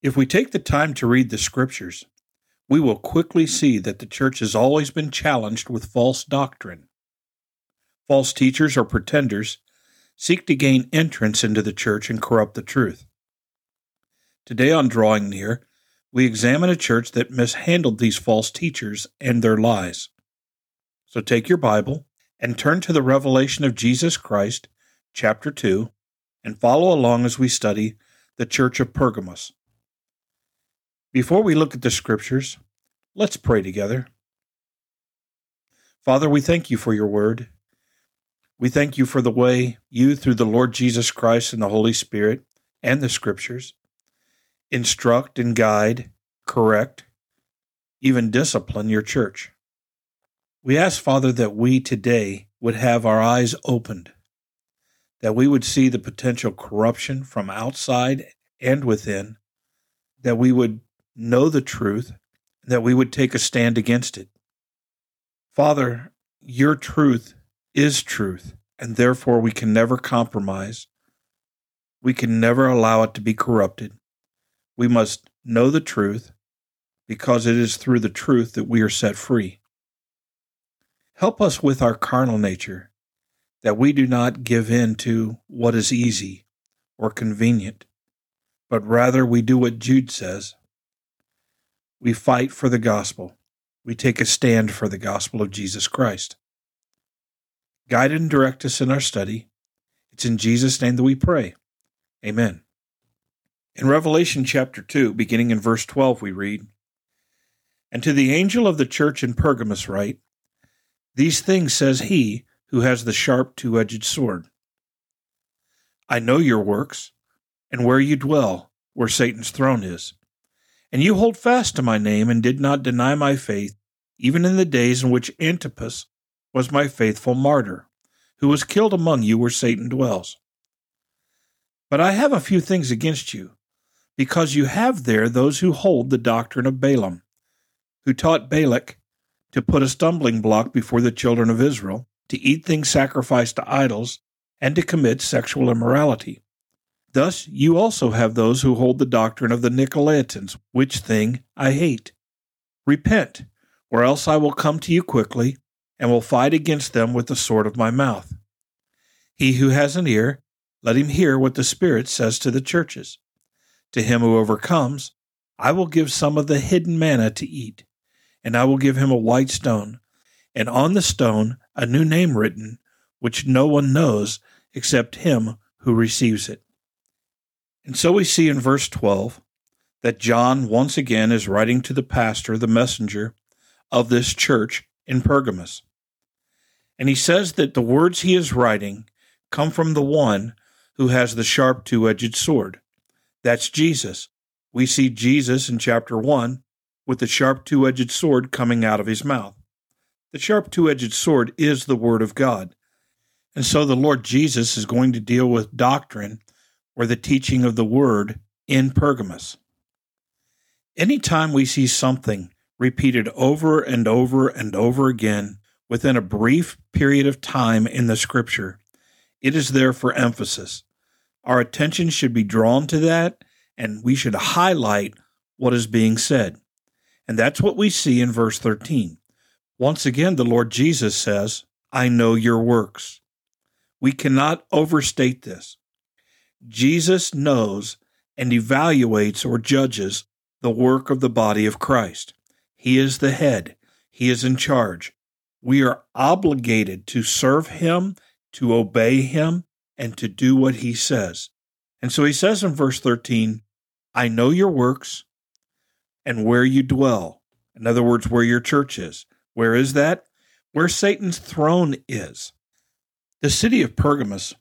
If we take the time to read the scriptures, we will quickly see that the church has always been challenged with false doctrine. False teachers or pretenders seek to gain entrance into the church and corrupt the truth. Today on Drawing Near, we examine a church that mishandled these false teachers and their lies. So take your Bible and turn to the revelation of Jesus Christ, chapter 2, and follow along as we study the church of Pergamos. Before we look at the scriptures, let's pray together. Father, we thank you for your word. We thank you for the way you, through the Lord Jesus Christ and the Holy Spirit and the scriptures, instruct and guide, correct, even discipline your church. We ask, Father, that we today would have our eyes opened, that we would see the potential corruption from outside and within, that we would know the truth, that we would take a stand against it. Father, your truth is truth, and therefore we can never compromise. We can never allow it to be corrupted. We must know the truth because it is through the truth that we are set free. Help us with our carnal nature, that we do not give in to what is easy or convenient, but rather we do what Jude says. We fight for the gospel. We take a stand for the gospel of Jesus Christ. Guide and direct us in our study. It's in Jesus' name that we pray. Amen. In Revelation chapter 2, beginning in verse 12, we read, And to the angel of the church in Pergamos write, these things says he who has the sharp two edged sword. I know your works, and where you dwell, where Satan's throne is. And you hold fast to my name, and did not deny my faith, even in the days in which Antipas was my faithful martyr, who was killed among you where Satan dwells. But I have a few things against you, because you have there those who hold the doctrine of Balaam, who taught Balak to put a stumbling block before the children of Israel, to eat things sacrificed to idols, and to commit sexual immorality. Thus you also have those who hold the doctrine of the Nicolaitans, which thing I hate. Repent, or else I will come to you quickly, and will fight against them with the sword of my mouth. He who has an ear, let him hear what the Spirit says to the churches. To him who overcomes, I will give some of the hidden manna to eat and I will give him a white stone, and on the stone a new name written, which no one knows except him who receives it. And so we see in verse 12 that John once again is writing to the pastor, the messenger of this church in Pergamos. And he says that the words he is writing come from the one who has the sharp two edged sword. That's Jesus. We see Jesus in chapter 1 with the sharp two edged sword coming out of his mouth. The sharp two edged sword is the Word of God. And so the Lord Jesus is going to deal with doctrine or the teaching of the Word in Pergamos. Anytime we see something repeated over and over and over again within a brief period of time in the Scripture, it is there for emphasis. Our attention should be drawn to that, and we should highlight what is being said. And that's what we see in verse 13. Once again, the Lord Jesus says, I know your works. We cannot overstate this. Jesus knows and evaluates or judges the work of the body of Christ. He is the head, He is in charge. We are obligated to serve Him, to obey Him, and to do what He says. And so He says in verse 13, I know your works and where you dwell. In other words, where your church is. Where is that? Where Satan's throne is. The city of Pergamos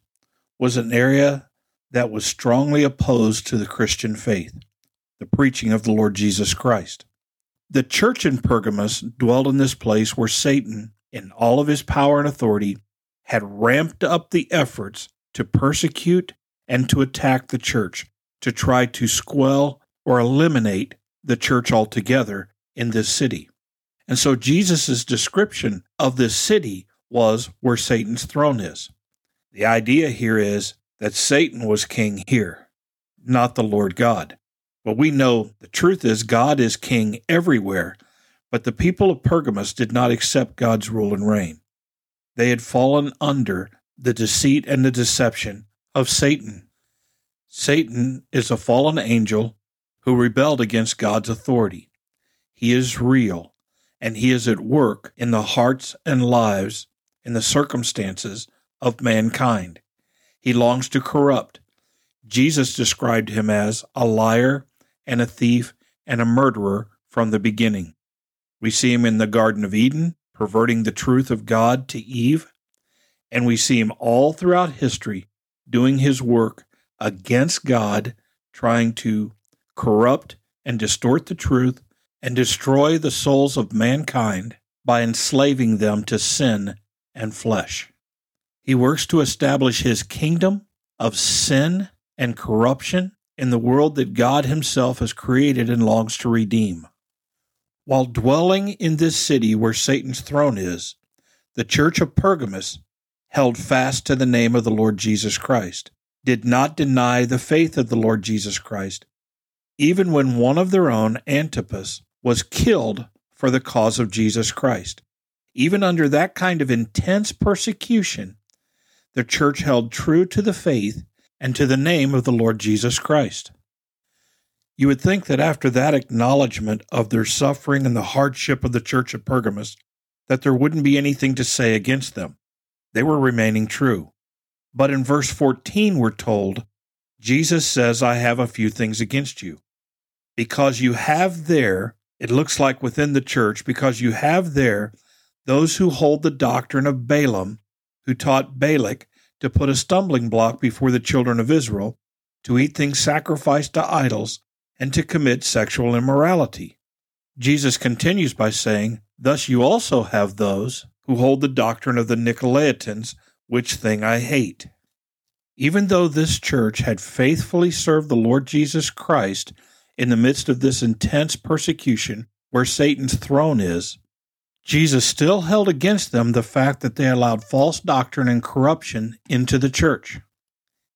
was an area that was strongly opposed to the Christian faith, the preaching of the Lord Jesus Christ. The church in Pergamos dwelled in this place where Satan, in all of his power and authority, had ramped up the efforts to persecute and to attack the church, to try to squelch or eliminate the church altogether in this city. And so Jesus' description of this city was where Satan's throne is. The idea here is that Satan was king here, not the Lord God. But we know the truth is God is king everywhere, but the people of Pergamos did not accept God's rule and reign. They had fallen under the deceit and the deception of Satan. Satan is a fallen angel who rebelled against God's authority. He is real, and he is at work in the hearts and lives, in the circumstances of mankind. He longs to corrupt. Jesus described him as a liar and a thief and a murderer from the beginning. We see him in the Garden of Eden, perverting the truth of God to Eve, and we see him all throughout history doing his work against God, trying to corrupt and distort the truth and destroy the souls of mankind by enslaving them to sin and flesh. He works to establish his kingdom of sin and corruption in the world that God Himself has created and longs to redeem. While dwelling in this city where Satan's throne is, the church of Pergamos held fast to the name of the Lord Jesus Christ, did not deny the faith of the Lord Jesus Christ, even when one of their own, Antipas, was killed for the cause of Jesus Christ. Even under that kind of intense persecution, the church held true to the faith and to the name of the Lord Jesus Christ. You would think that after that acknowledgement of their suffering and the hardship of the church of Pergamos, that there wouldn't be anything to say against them. They were remaining true. But in verse 14, we're told, Jesus says, I have a few things against you. Because you have there, it looks like within the church, because you have there those who hold the doctrine of Balaam, who taught Balak to put a stumbling block before the children of Israel, to eat things sacrificed to idols, and to commit sexual immorality. Jesus continues by saying, Thus you also have those who hold the doctrine of the Nicolaitans, which thing I hate. Even though this church had faithfully served the Lord Jesus Christ in the midst of this intense persecution where Satan's throne is, Jesus still held against them the fact that they allowed false doctrine and corruption into the church.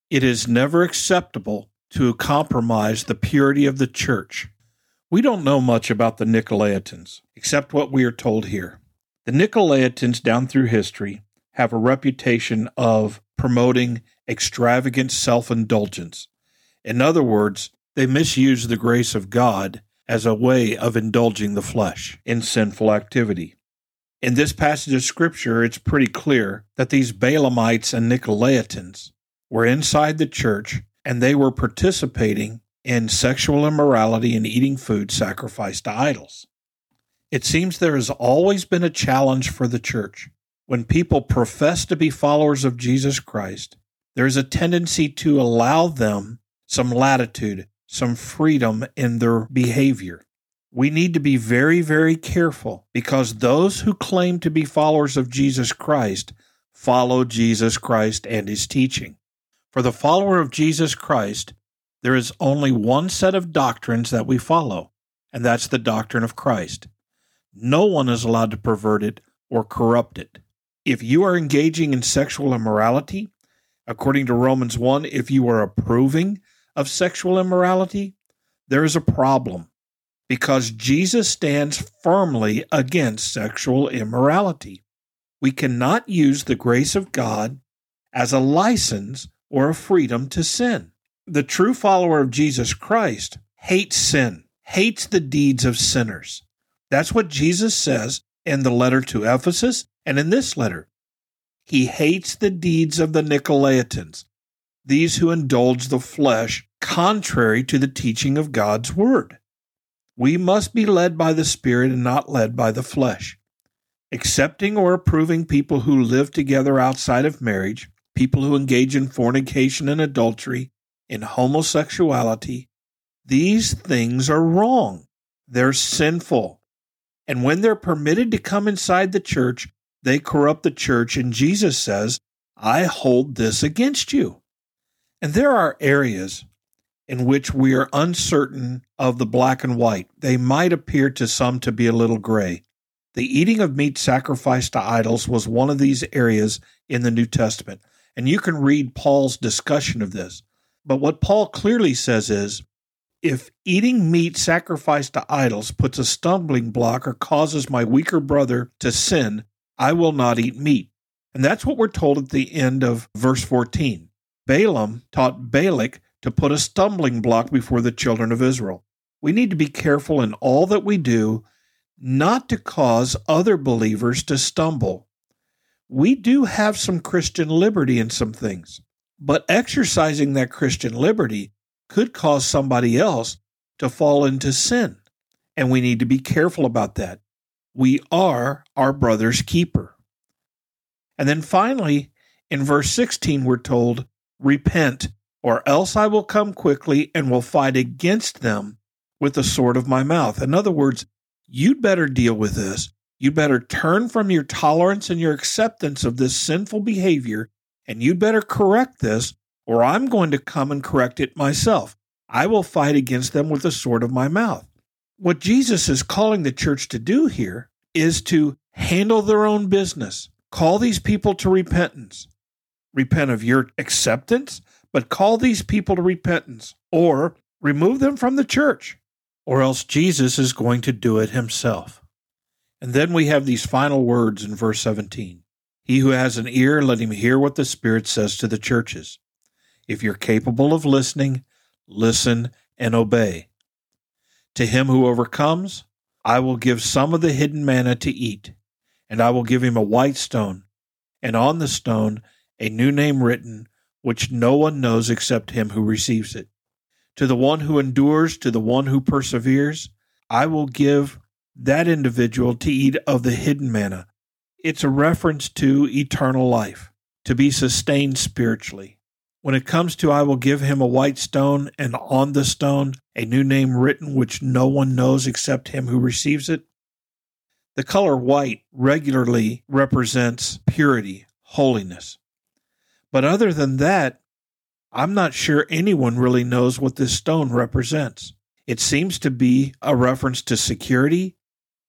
It is never acceptable to compromise the purity of the church. We don't know much about the Nicolaitans, except what we are told here. The Nicolaitans, down through history, have a reputation of promoting extravagant self indulgence. In other words, they misuse the grace of God as a way of indulging the flesh in sinful activity. In this passage of Scripture, it's pretty clear that these Balaamites and Nicolaitans were inside the church and they were participating in sexual immorality and eating food sacrificed to idols. It seems there has always been a challenge for the church. When people profess to be followers of Jesus Christ, there is a tendency to allow them some latitude, some freedom in their behavior we need to be very, very careful because those who claim to be followers of Jesus Christ follow Jesus Christ and his teaching. For the follower of Jesus Christ, there is only one set of doctrines that we follow, and that's the doctrine of Christ. No one is allowed to pervert it or corrupt it. If you are engaging in sexual immorality, according to Romans 1, if you are approving of sexual immorality, there is a problem because Jesus stands firmly against sexual immorality. We cannot use the grace of God as a license or a freedom to sin. The true follower of Jesus Christ hates sin, hates the deeds of sinners. That's what Jesus says in the letter to Ephesus and in this letter. He hates the deeds of the Nicolaitans, these who indulge the flesh contrary to the teaching of God's word. We must be led by the Spirit and not led by the flesh. Accepting or approving people who live together outside of marriage, people who engage in fornication and adultery, in homosexuality, these things are wrong. They're sinful. And when they're permitted to come inside the church, they corrupt the church. And Jesus says, I hold this against you. And there are areas in which we are uncertain of the black and white. They might appear to some to be a little gray. The eating of meat sacrificed to idols was one of these areas in the New Testament, and you can read Paul's discussion of this. But what Paul clearly says is if eating meat sacrificed to idols puts a stumbling block or causes my weaker brother to sin, I will not eat meat. And that's what we're told at the end of verse 14. Balaam taught Balak to put a stumbling block before the children of Israel. We need to be careful in all that we do not to cause other believers to stumble. We do have some Christian liberty in some things, but exercising that Christian liberty could cause somebody else to fall into sin. And we need to be careful about that. We are our brother's keeper. And then finally, in verse 16, we're told, Repent, or else I will come quickly and will fight against them with the sword of my mouth. In other words, you'd better deal with this. You'd better turn from your tolerance and your acceptance of this sinful behavior, and you'd better correct this, or I'm going to come and correct it myself. I will fight against them with the sword of my mouth. What Jesus is calling the church to do here is to handle their own business, call these people to repentance. Repent of your acceptance, but call these people to repentance, or remove them from the church or else Jesus is going to do it himself. And then we have these final words in verse 17 He who has an ear, let him hear what the Spirit says to the churches. If you're capable of listening, listen and obey. To him who overcomes, I will give some of the hidden manna to eat, and I will give him a white stone, and on the stone a new name written, which no one knows except him who receives it. To the one who endures, to the one who perseveres, I will give that individual to eat of the hidden manna. It's a reference to eternal life, to be sustained spiritually. When it comes to I will give him a white stone, and on the stone a new name written which no one knows except him who receives it, the color white regularly represents purity, holiness. But other than that, I'm not sure anyone really knows what this stone represents. It seems to be a reference to security,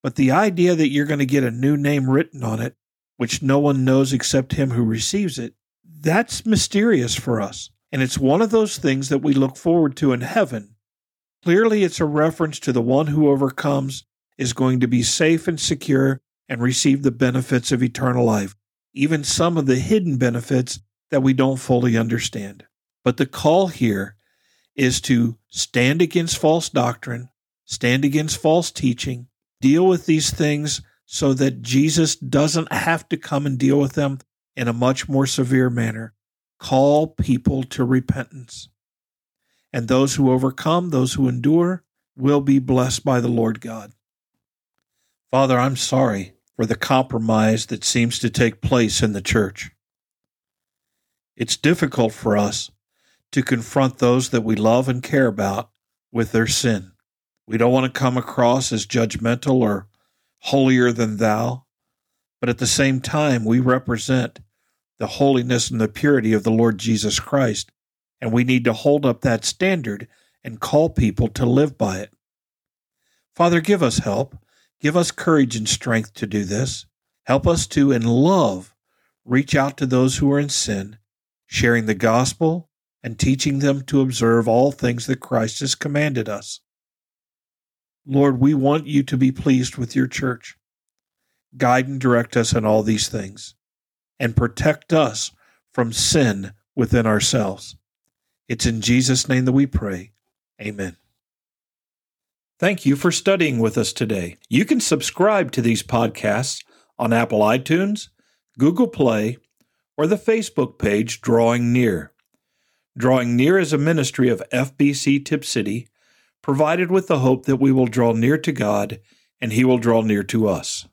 but the idea that you're going to get a new name written on it, which no one knows except him who receives it, that's mysterious for us. And it's one of those things that we look forward to in heaven. Clearly, it's a reference to the one who overcomes is going to be safe and secure and receive the benefits of eternal life, even some of the hidden benefits that we don't fully understand. But the call here is to stand against false doctrine, stand against false teaching, deal with these things so that Jesus doesn't have to come and deal with them in a much more severe manner. Call people to repentance. And those who overcome, those who endure, will be blessed by the Lord God. Father, I'm sorry for the compromise that seems to take place in the church. It's difficult for us to confront those that we love and care about with their sin. We don't want to come across as judgmental or holier than thou, but at the same time, we represent the holiness and the purity of the Lord Jesus Christ, and we need to hold up that standard and call people to live by it. Father, give us help. Give us courage and strength to do this. Help us to, in love, reach out to those who are in sin, sharing the gospel and teaching them to observe all things that Christ has commanded us. Lord, we want you to be pleased with your church. Guide and direct us in all these things, and protect us from sin within ourselves. It's in Jesus' name that we pray. Amen. Thank you for studying with us today. You can subscribe to these podcasts on Apple iTunes, Google Play, or the Facebook page Drawing Near. Drawing near is a ministry of FBC Tipp City, provided with the hope that we will draw near to God and He will draw near to us.